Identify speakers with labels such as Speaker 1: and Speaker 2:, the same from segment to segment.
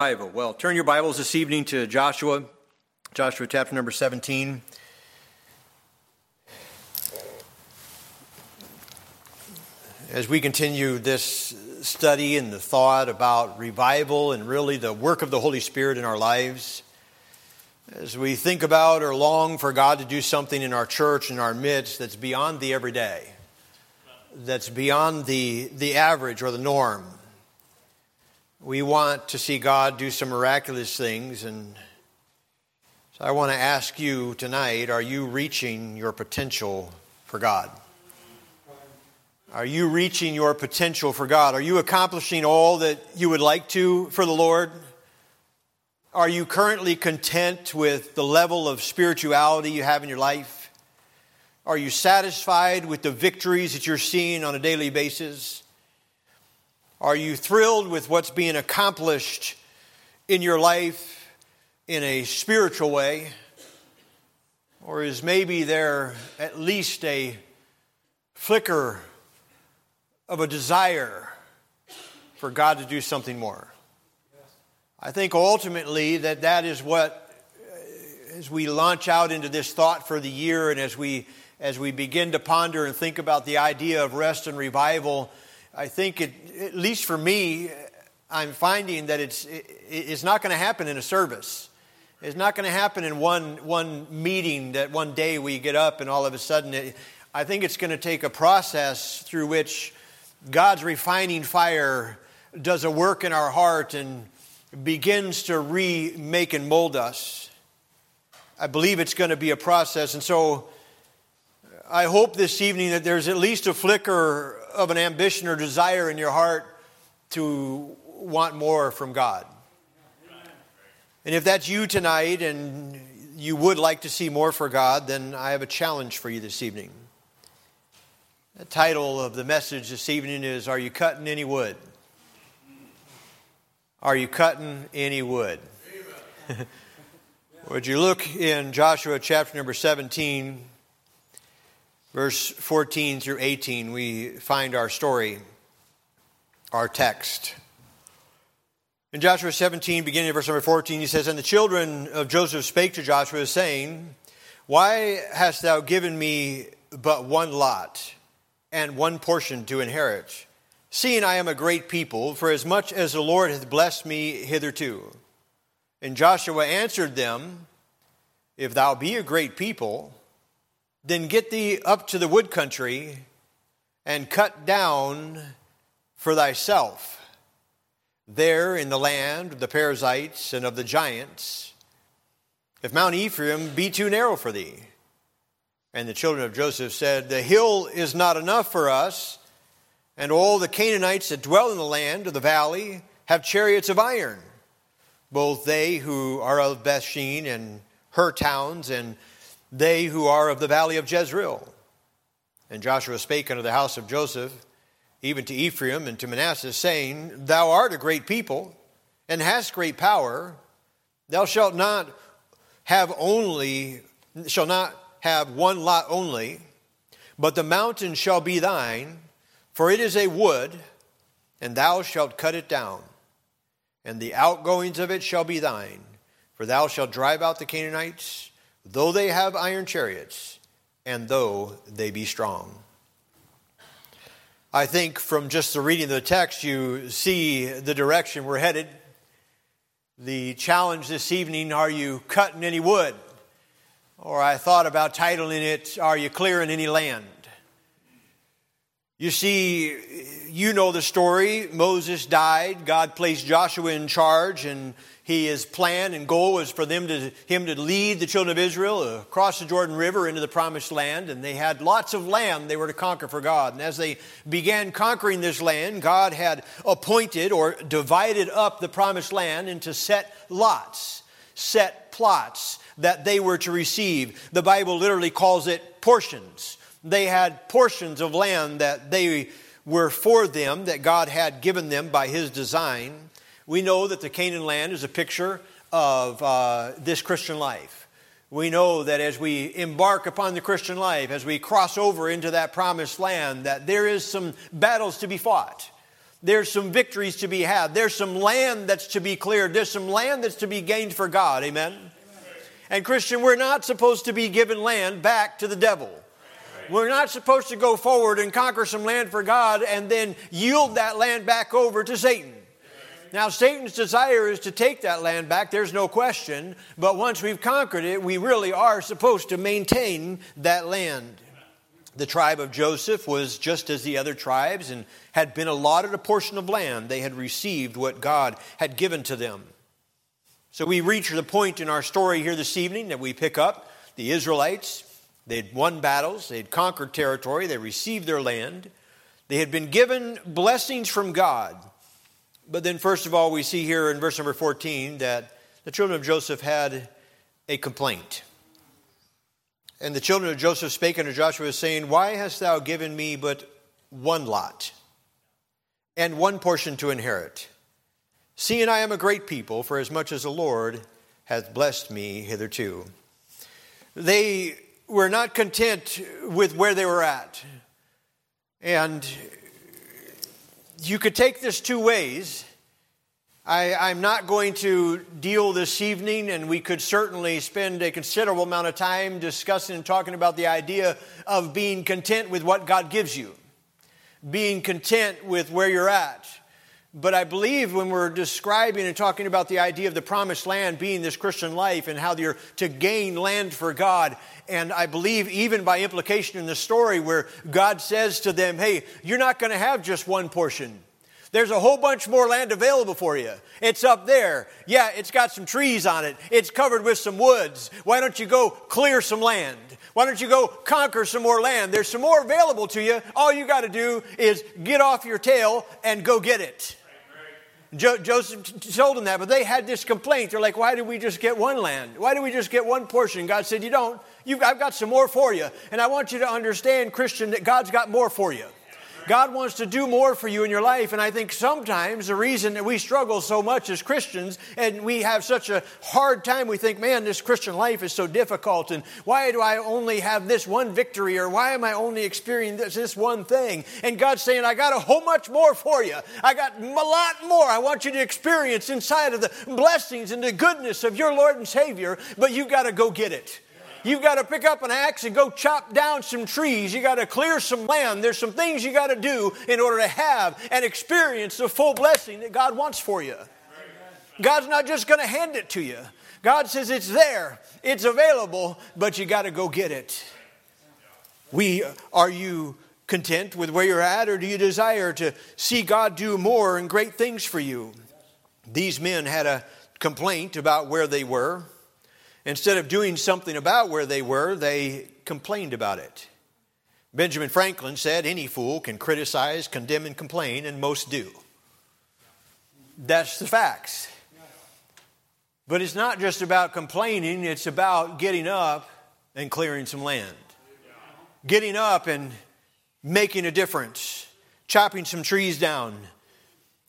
Speaker 1: Bible. Well, turn your Bibles this evening to Joshua, Joshua chapter number 17. As we continue this study and the thought about revival and really the work of the Holy Spirit in our lives, as we think about or long for God to do something in our church, in our midst, that's beyond the everyday, that's beyond the, the average or the norm we want to see God do some miraculous things. And so I want to ask you tonight are you reaching your potential for God? Are you reaching your potential for God? Are you accomplishing all that you would like to for the Lord? Are you currently content with the level of spirituality you have in your life? Are you satisfied with the victories that you're seeing on a daily basis? Are you thrilled with what's being accomplished in your life in a spiritual way? Or is maybe there at least a flicker of a desire for God to do something more? I think ultimately that that is what, as we launch out into this thought for the year and as we, as we begin to ponder and think about the idea of rest and revival, I think, it, at least for me, I'm finding that it's, it, it's not going to happen in a service. It's not going to happen in one, one meeting that one day we get up and all of a sudden, it, I think it's going to take a process through which God's refining fire does a work in our heart and begins to remake and mold us. I believe it's going to be a process. And so I hope this evening that there's at least a flicker of an ambition or desire in your heart to want more from God. And if that's you tonight and you would like to see more for God, then I have a challenge for you this evening. The title of the message this evening is Are You Cutting Any Wood? Are you cutting any wood? Would you look in Joshua chapter number 17? Verse 14 through 18, we find our story, our text. In Joshua 17, beginning of verse number 14, he says, And the children of Joseph spake to Joshua, saying, Why hast thou given me but one lot and one portion to inherit? Seeing I am a great people, for as much as the Lord hath blessed me hitherto. And Joshua answered them, If thou be a great people, then get thee up to the wood country and cut down for thyself there in the land of the Perizzites and of the giants, if Mount Ephraim be too narrow for thee. And the children of Joseph said, The hill is not enough for us, and all the Canaanites that dwell in the land of the valley have chariots of iron, both they who are of Bethshean and her towns, and they who are of the valley of Jezreel. And Joshua spake unto the house of Joseph, even to Ephraim and to Manasseh, saying, Thou art a great people, and hast great power. Thou shalt not have only, shall not have one lot only, but the mountain shall be thine, for it is a wood, and thou shalt cut it down, and the outgoings of it shall be thine, for thou shalt drive out the Canaanites though they have iron chariots, and though they be strong. I think from just the reading of the text, you see the direction we're headed. The challenge this evening are you cutting any wood? Or I thought about titling it, Are You Clearing Any Land? You see, you know the story. Moses died. God placed Joshua in charge, and he, his plan and goal was for them to, him to lead the children of Israel across the Jordan River into the promised land. And they had lots of land they were to conquer for God. And as they began conquering this land, God had appointed or divided up the promised land into set lots, set plots that they were to receive. The Bible literally calls it portions. They had portions of land that they were for them, that God had given them by his design we know that the Canaan land is a picture of uh, this Christian life. We know that as we embark upon the Christian life, as we cross over into that promised land, that there is some battles to be fought. There's some victories to be had. There's some land that's to be cleared. There's some land that's to be gained for God. Amen? Amen. And Christian, we're not supposed to be giving land back to the devil. We're not supposed to go forward and conquer some land for God and then yield that land back over to Satan. Now, Satan's desire is to take that land back, there's no question, but once we've conquered it, we really are supposed to maintain that land. The tribe of Joseph was just as the other tribes and had been allotted a portion of land. They had received what God had given to them. So we reach the point in our story here this evening that we pick up the Israelites They'd won battles, they'd conquered territory, they received their land, they had been given blessings from God. But then, first of all, we see here in verse number 14 that the children of Joseph had a complaint. And the children of Joseph spake unto Joshua, saying, Why hast thou given me but one lot, and one portion to inherit? Seeing I am a great people, for as much as the Lord hath blessed me hitherto. They were not content with where they were at. And you could take this two ways. I, am not going to deal this evening, and we could certainly spend a considerable amount of time discussing and talking about the idea of being content with what God gives you, being content with where you're at. But I believe when we're describing and talking about the idea of the promised land being this Christian life and how you're to gain land for God, and I believe even by implication in the story where God says to them, hey, you're not going to have just one portion. There's a whole bunch more land available for you. It's up there. Yeah, it's got some trees on it. It's covered with some woods. Why don't you go clear some land? Why don't you go conquer some more land? There's some more available to you. All you got to do is get off your tail and go get it. Jo- Joseph told them that, but they had this complaint. They're like, why did we just get one land? Why did we just get one portion? God said, you don't. You've, I've got some more for you. And I want you to understand, Christian, that God's got more for you. God wants to do more for you in your life. And I think sometimes the reason that we struggle so much as Christians and we have such a hard time, we think, man, this Christian life is so difficult. And why do I only have this one victory? Or why am I only experiencing this, this one thing? And God's saying, I got a whole much more for you. I got a lot more I want you to experience inside of the blessings and the goodness of your Lord and Savior, but you got to go get it. You've got to pick up an axe and go chop down some trees. You got to clear some land. There's some things you got to do in order to have and experience the full blessing that God wants for you. God's not just going to hand it to you. God says it's there, it's available, but you got to go get it. We are you content with where you're at or do you desire to see God do more and great things for you? These men had a complaint about where they were. Instead of doing something about where they were, they complained about it. Benjamin Franklin said, Any fool can criticize, condemn, and complain, and most do. That's the facts. But it's not just about complaining, it's about getting up and clearing some land. Getting up and making a difference, chopping some trees down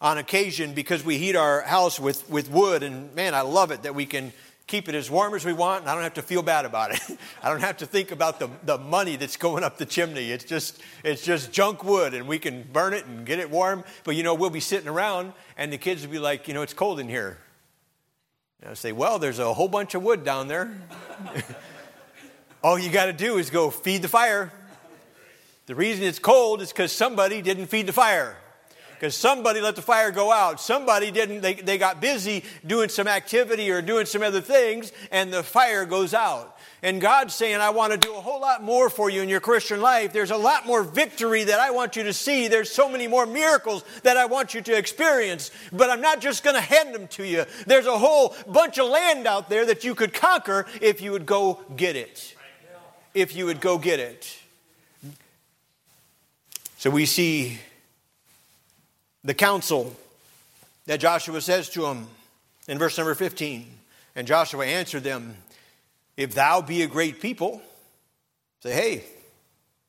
Speaker 1: on occasion because we heat our house with, with wood. And man, I love it that we can keep it as warm as we want, and I don't have to feel bad about it. I don't have to think about the, the money that's going up the chimney. It's just, it's just junk wood, and we can burn it and get it warm. But, you know, we'll be sitting around, and the kids will be like, you know, it's cold in here. And I say, well, there's a whole bunch of wood down there. All you got to do is go feed the fire. The reason it's cold is because somebody didn't feed the fire because somebody let the fire go out. Somebody didn't, they, they got busy doing some activity or doing some other things, and the fire goes out. And God's saying, I want to do a whole lot more for you in your Christian life. There's a lot more victory that I want you to see. There's so many more miracles that I want you to experience. But I'm not just going to hand them to you. There's a whole bunch of land out there that you could conquer if you would go get it. If you would go get it. So we see the counsel that Joshua says to him in verse number 15. And Joshua answered them, If thou be a great people, say, hey,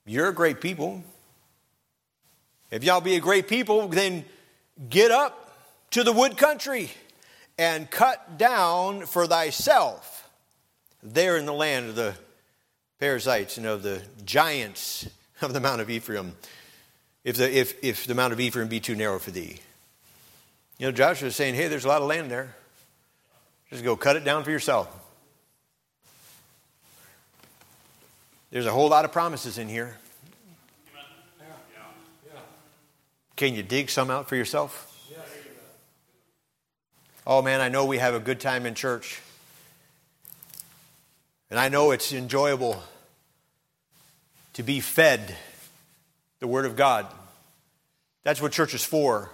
Speaker 1: you're a great people. If y'all be a great people, then get up to the wood country and cut down for thyself there in the land of the Perizzites and of the giants of the Mount of Ephraim if the, if, if the Mount of Ephraim be too narrow for thee. You know, Joshua is saying, hey, there's a lot of land there. Just go cut it down for yourself. There's a whole lot of promises in here. Can you dig some out for yourself? Oh man, I know we have a good time in church. And I know it's enjoyable to be fed the Word of God. That's what church is for.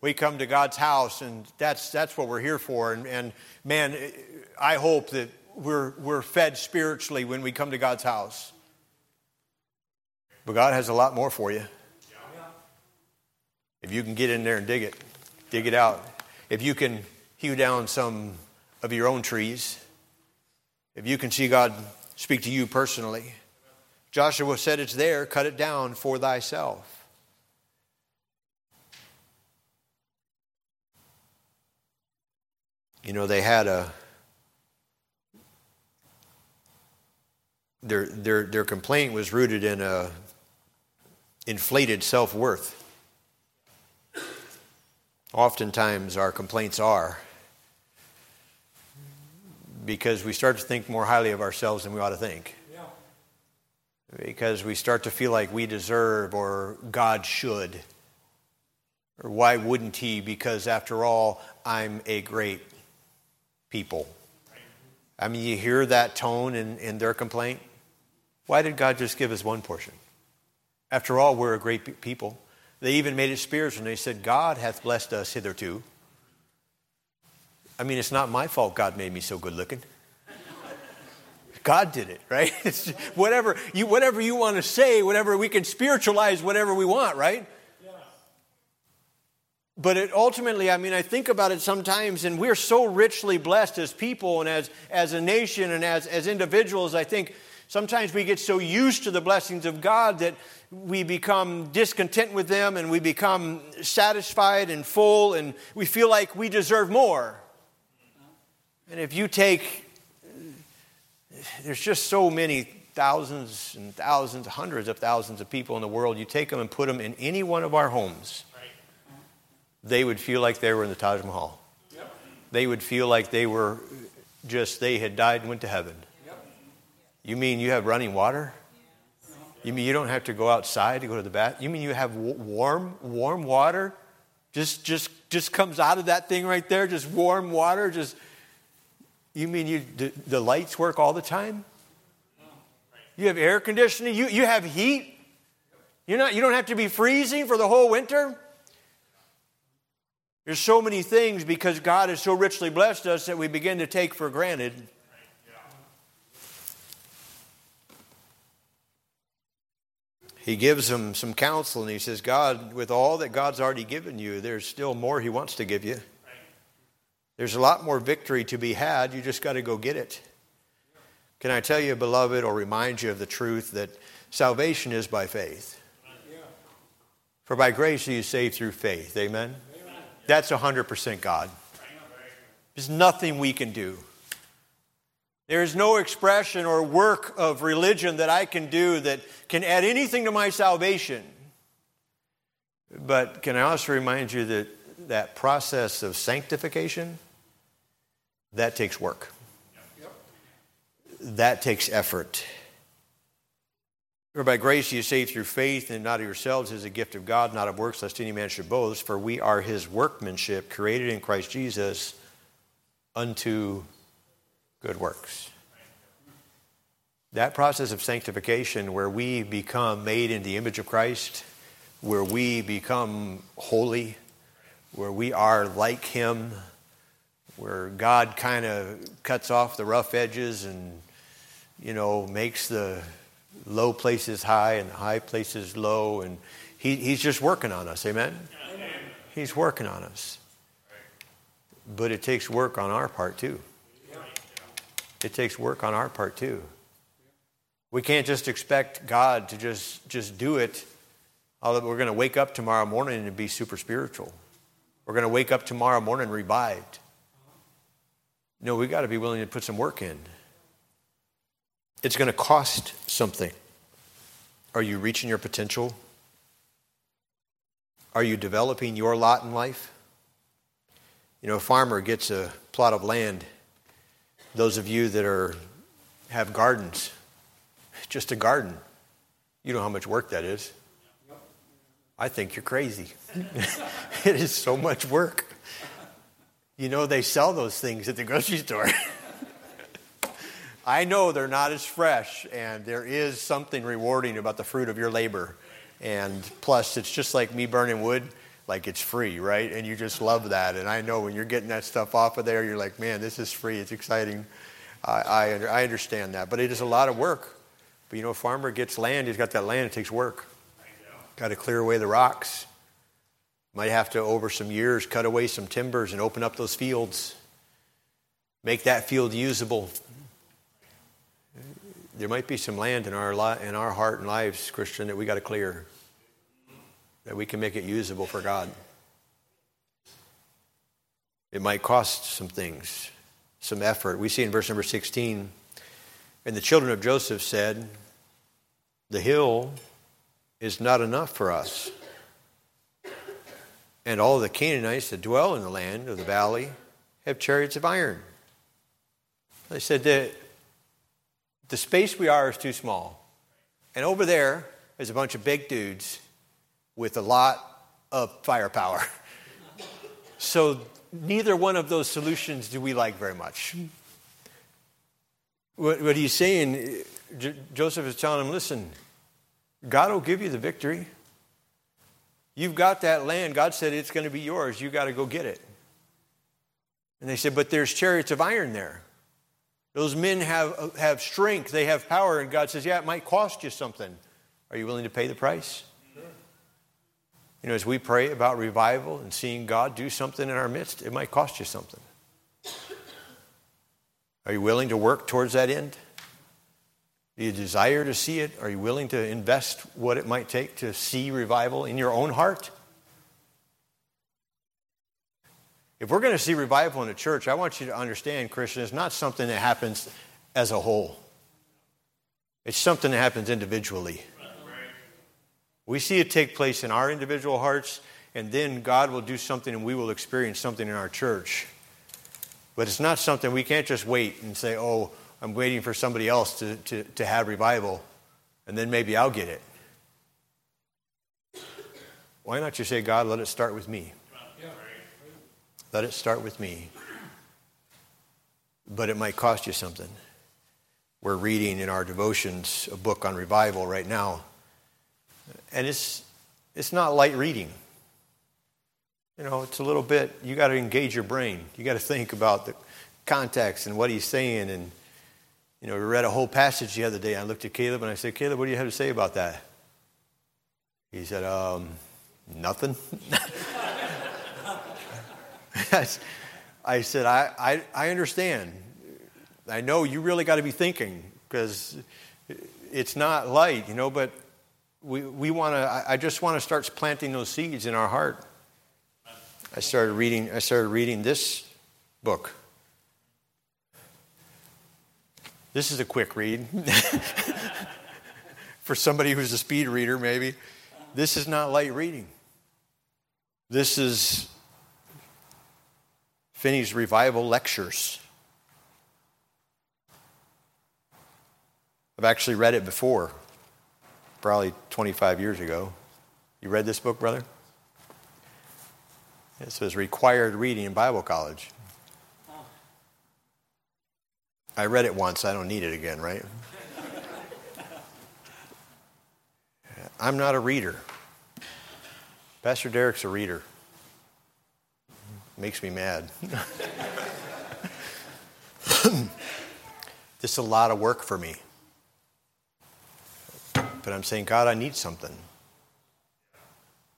Speaker 1: We come to God's house, and that's, that's what we're here for. And, and man, I hope that we're, we're fed spiritually when we come to God's house. But God has a lot more for you. If you can get in there and dig it, dig it out. If you can hew down some of your own trees, if you can see God speak to you personally. Joshua said it's there, cut it down for thyself. You know, they had a their their their complaint was rooted in a inflated self-worth. Oftentimes our complaints are because we start to think more highly of ourselves than we ought to think. Because we start to feel like we deserve or God should. Or why wouldn't He? Because after all, I'm a great people. I mean, you hear that tone in, in their complaint. Why did God just give us one portion? After all, we're a great people. They even made it spiritual. They said, God hath blessed us hitherto. I mean, it's not my fault God made me so good looking. God did it, right? It's whatever you whatever you want to say, whatever we can spiritualize whatever we want, right? But it ultimately, I mean, I think about it sometimes, and we're so richly blessed as people and as, as a nation and as, as individuals. I think sometimes we get so used to the blessings of God that we become discontent with them and we become satisfied and full and we feel like we deserve more. And if you take, there's just so many thousands and thousands, hundreds of thousands of people in the world, you take them and put them in any one of our homes, they would feel like they were in the Taj Mahal. Yep. They would feel like they were just, they had died and went to heaven. Yep. You mean you have running water? You mean you don't have to go outside to go to the bath? You mean you have warm, warm water? Just, just, just comes out of that thing right there, just warm water, just you mean you, the, the lights work all the time? You have air conditioning? You, you have heat? You're not, you don't have to be freezing for the whole winter? There's so many things because God has so richly blessed us that we begin to take for granted. He gives them some counsel and he says, God, with all that God's already given you, there's still more he wants to give you. There's a lot more victory to be had. You just got to go get it. Can I tell you, beloved, or remind you of the truth that salvation is by faith? For by grace are you saved through faith. Amen? That's 100% God. There's nothing we can do. There is no expression or work of religion that I can do that can add anything to my salvation. But can I also remind you that that process of sanctification that takes work. Yep. That takes effort. For by grace you saved through faith, and not of yourselves is a gift of God, not of works, lest any man should boast. For we are his workmanship, created in Christ Jesus unto good works. That process of sanctification, where we become made in the image of Christ, where we become holy, where we are like him, where God kind of cuts off the rough edges and, you know, makes the low places high and the high places low. And he, He's just working on us. Amen? Amen? He's working on us. But it takes work on our part, too. It takes work on our part, too. We can't just expect God to just, just do it. Although we're going to wake up tomorrow morning and be super spiritual. We're going to wake up tomorrow morning revived. No, we've got to be willing to put some work in. It's going to cost something. Are you reaching your potential? Are you developing your lot in life? You know, a farmer gets a plot of land. Those of you that are have gardens, just a garden, you know how much work that is. I think you're crazy. it is so much work. You know, they sell those things at the grocery store. I know they're not as fresh, and there is something rewarding about the fruit of your labor. And plus, it's just like me burning wood, like it's free, right? And you just love that. And I know when you're getting that stuff off of there, you're like, man, this is free. It's exciting. I, I, I understand that. But it is a lot of work. But you know, a farmer gets land, he's got that land, it takes work. Got to clear away the rocks. Might have to, over some years, cut away some timbers and open up those fields. Make that field usable there might be some land in our, li- in our heart and lives, Christian, that we got to clear, that we can make it usable for God. It might cost some things, some effort. We see in verse number 16, and the children of Joseph said, The hill is not enough for us. And all the Canaanites that dwell in the land of the valley have chariots of iron. They said that the space we are is too small. And over there is a bunch of big dudes with a lot of firepower. so neither one of those solutions do we like very much. What, what he's saying, J- Joseph is telling him, listen, God will give you the victory. You've got that land. God said it's going to be yours. You got to go get it. And they said, but there's chariots of iron there. Those men have, have strength, they have power, and God says, Yeah, it might cost you something. Are you willing to pay the price? You know, as we pray about revival and seeing God do something in our midst, it might cost you something. Are you willing to work towards that end? Do you desire to see it? Are you willing to invest what it might take to see revival in your own heart? If we're going to see revival in the church, I want you to understand, Christian, it's not something that happens as a whole. It's something that happens individually. We see it take place in our individual hearts, and then God will do something and we will experience something in our church. But it's not something we can't just wait and say, oh, I'm waiting for somebody else to, to, to have revival, and then maybe I'll get it. Why not you say, God, let it start with me? Let it start with me. But it might cost you something. We're reading in our devotions a book on revival right now. And it's, it's not light reading. You know, it's a little bit, you got to engage your brain. You got to think about the context and what he's saying. And, you know, we read a whole passage the other day. I looked at Caleb and I said, Caleb, what do you have to say about that? He said, um, nothing. I said, I, I, I understand. I know you really got to be thinking because it's not light, you know, but we, we want to, I, just want to start planting those seeds in our heart. I started reading, I started reading this book. This is a quick read. For somebody who's a speed reader, maybe. This is not light reading. This is Finney's Revival Lectures. I've actually read it before, probably 25 years ago. You read this book, brother? It says required reading in Bible college. I read it once, I don't need it again, right? I'm not a reader. Pastor Derek's a reader makes me mad. this is a lot of work for me. But I'm saying, God, I need something.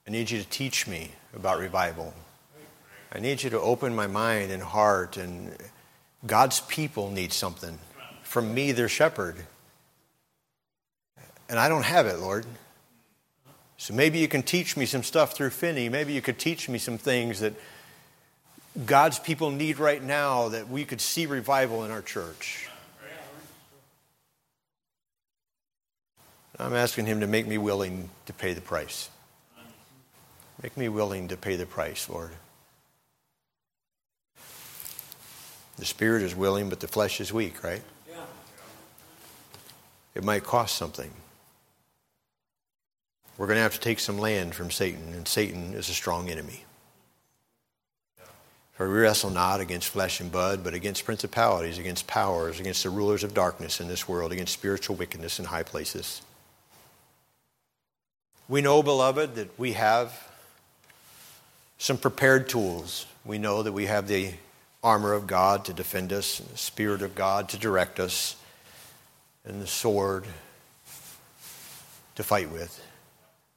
Speaker 1: I need you to teach me about revival. I need you to open my mind and heart, and God's people need something from me, their shepherd. And I don't have it, Lord. So maybe you can teach me some stuff through Finney. Maybe you could teach me some things that God's people need right now that we could see revival in our church. I'm asking Him to make me willing to pay the price. Make me willing to pay the price, Lord. The spirit is willing, but the flesh is weak, right? Yeah. It might cost something. We're going to have to take some land from Satan, and Satan is a strong enemy. For we wrestle not against flesh and blood, but against principalities, against powers, against the rulers of darkness in this world, against spiritual wickedness in high places. We know, beloved, that we have some prepared tools. We know that we have the armor of God to defend us, and the Spirit of God to direct us, and the sword to fight with.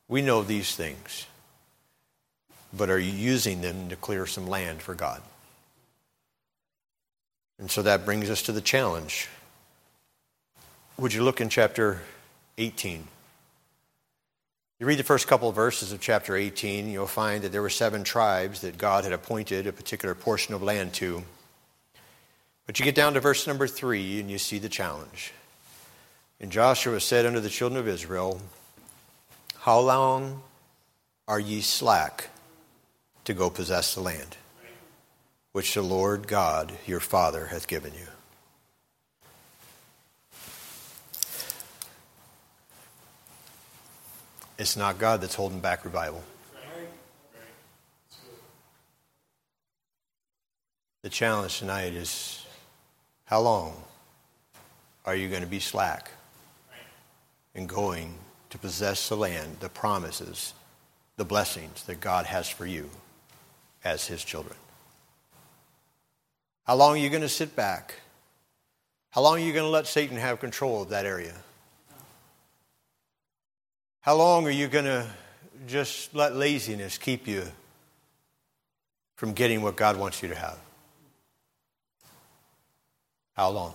Speaker 1: We know these things, but are you using them to clear some land for God? And so that brings us to the challenge. Would you look in chapter 18? You read the first couple of verses of chapter 18, you'll find that there were seven tribes that God had appointed a particular portion of land to. But you get down to verse number 3 and you see the challenge. And Joshua said unto the children of Israel, How long are ye slack to go possess the land, which the Lord God your Father hath given you? It's not God that's holding back revival. The challenge tonight is how long are you going to be slack in going to possess the land, the promises, the blessings that God has for you as His children? How long are you going to sit back? How long are you going to let Satan have control of that area? How long are you going to just let laziness keep you from getting what God wants you to have? How long?